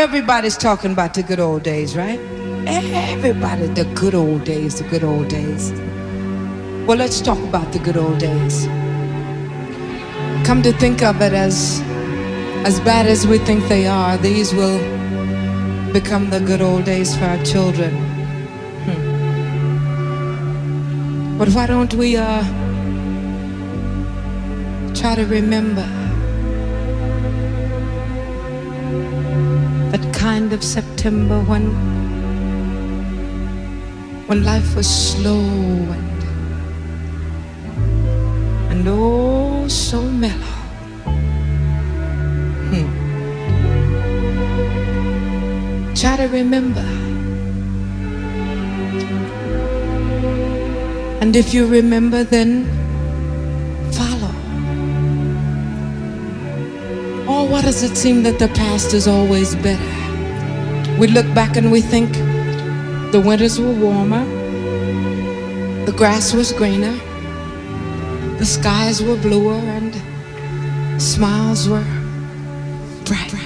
everybody's talking about the good old days, right? Everybody, the good old days, the good old days. Well, let's talk about the good old days. Come to think of it as as bad as we think they are, these will become the good old days for our children. Hmm. But why don't we uh, try to remember kind of September when when life was slow and and oh so mellow. Hmm. Try to remember. And if you remember, then follow. Oh, why does it seem that the past is always better? We look back and we think the winters were warmer, the grass was greener, the skies were bluer, and smiles were bright.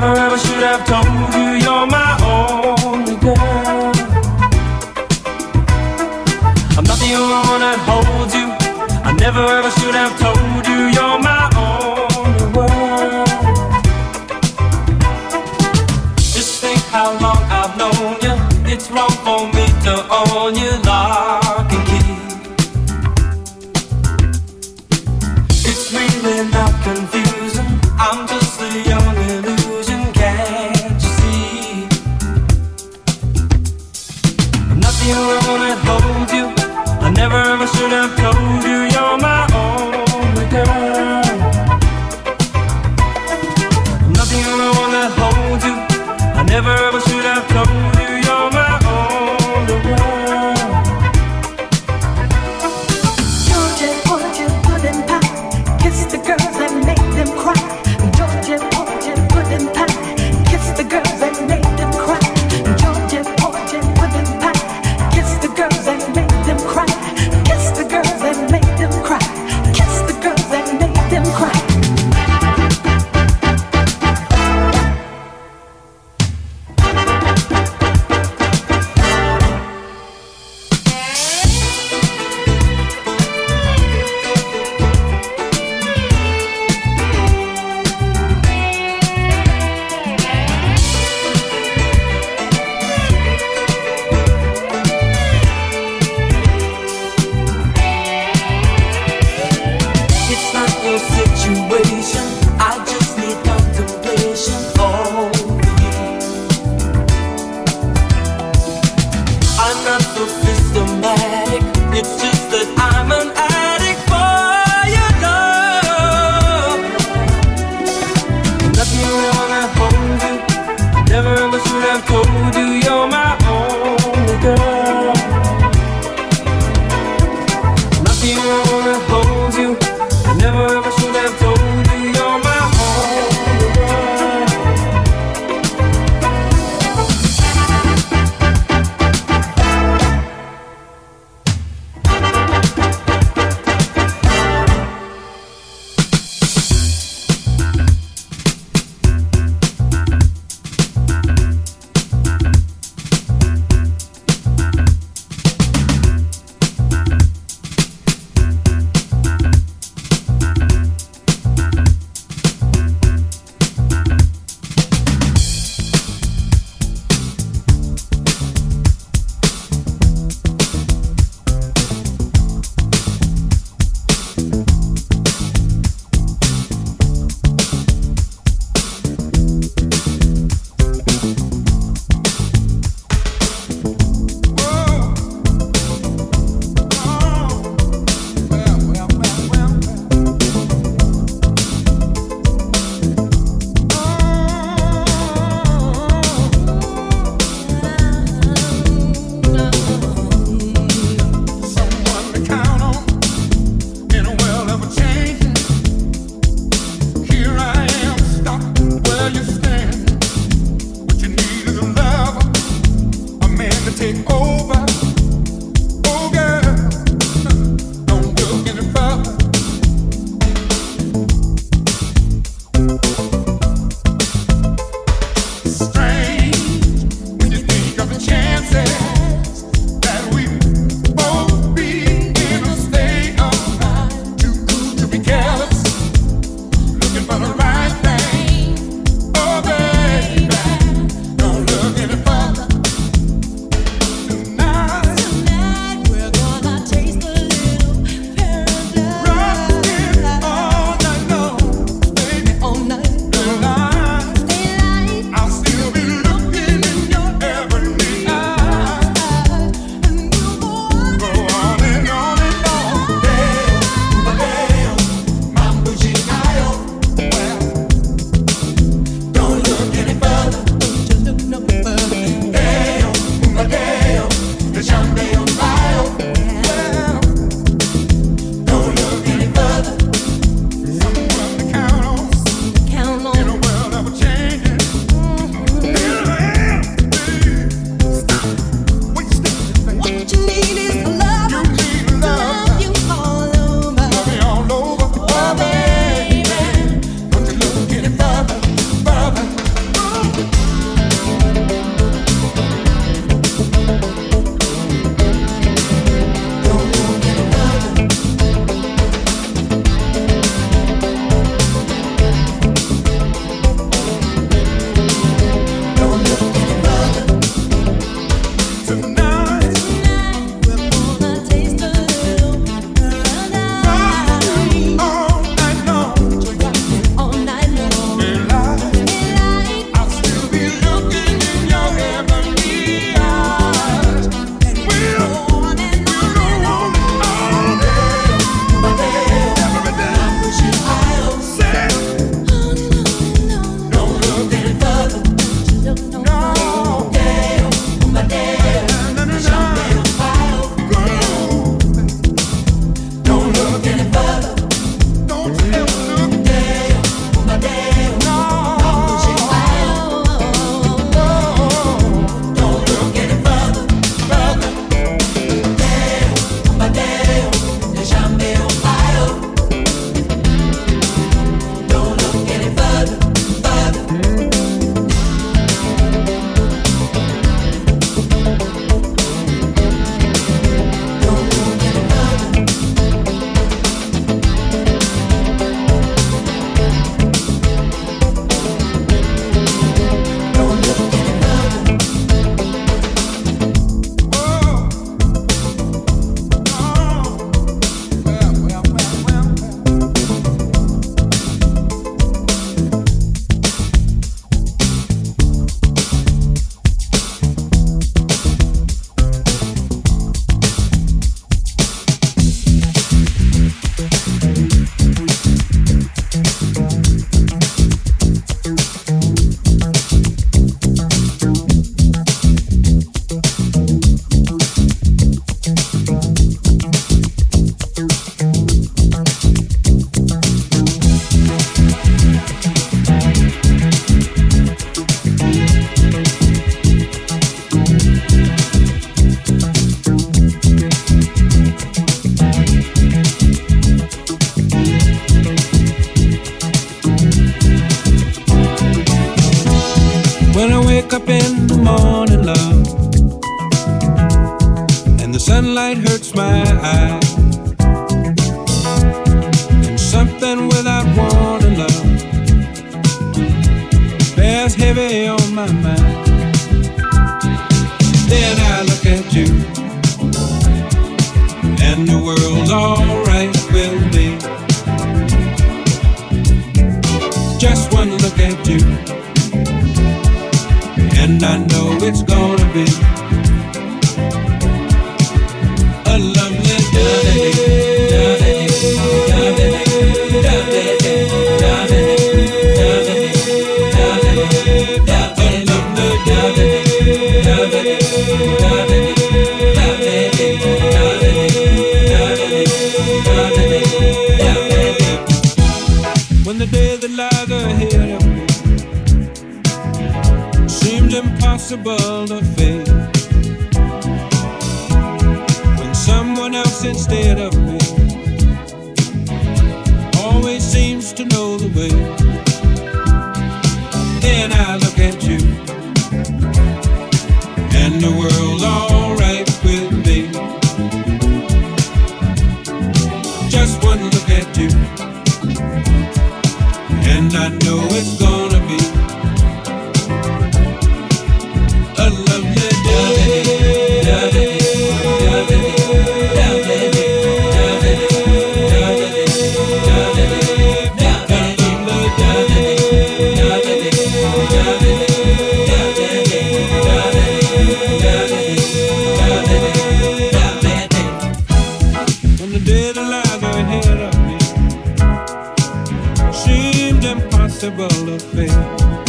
Never ever should have told you you're my only girl. I'm not the only one that holds you. I never ever should have told morning love, and the sunlight hurts my eyes. impossible to faith, when someone else instead of impossible of faith.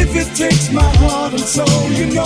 If it takes my heart and soul, you know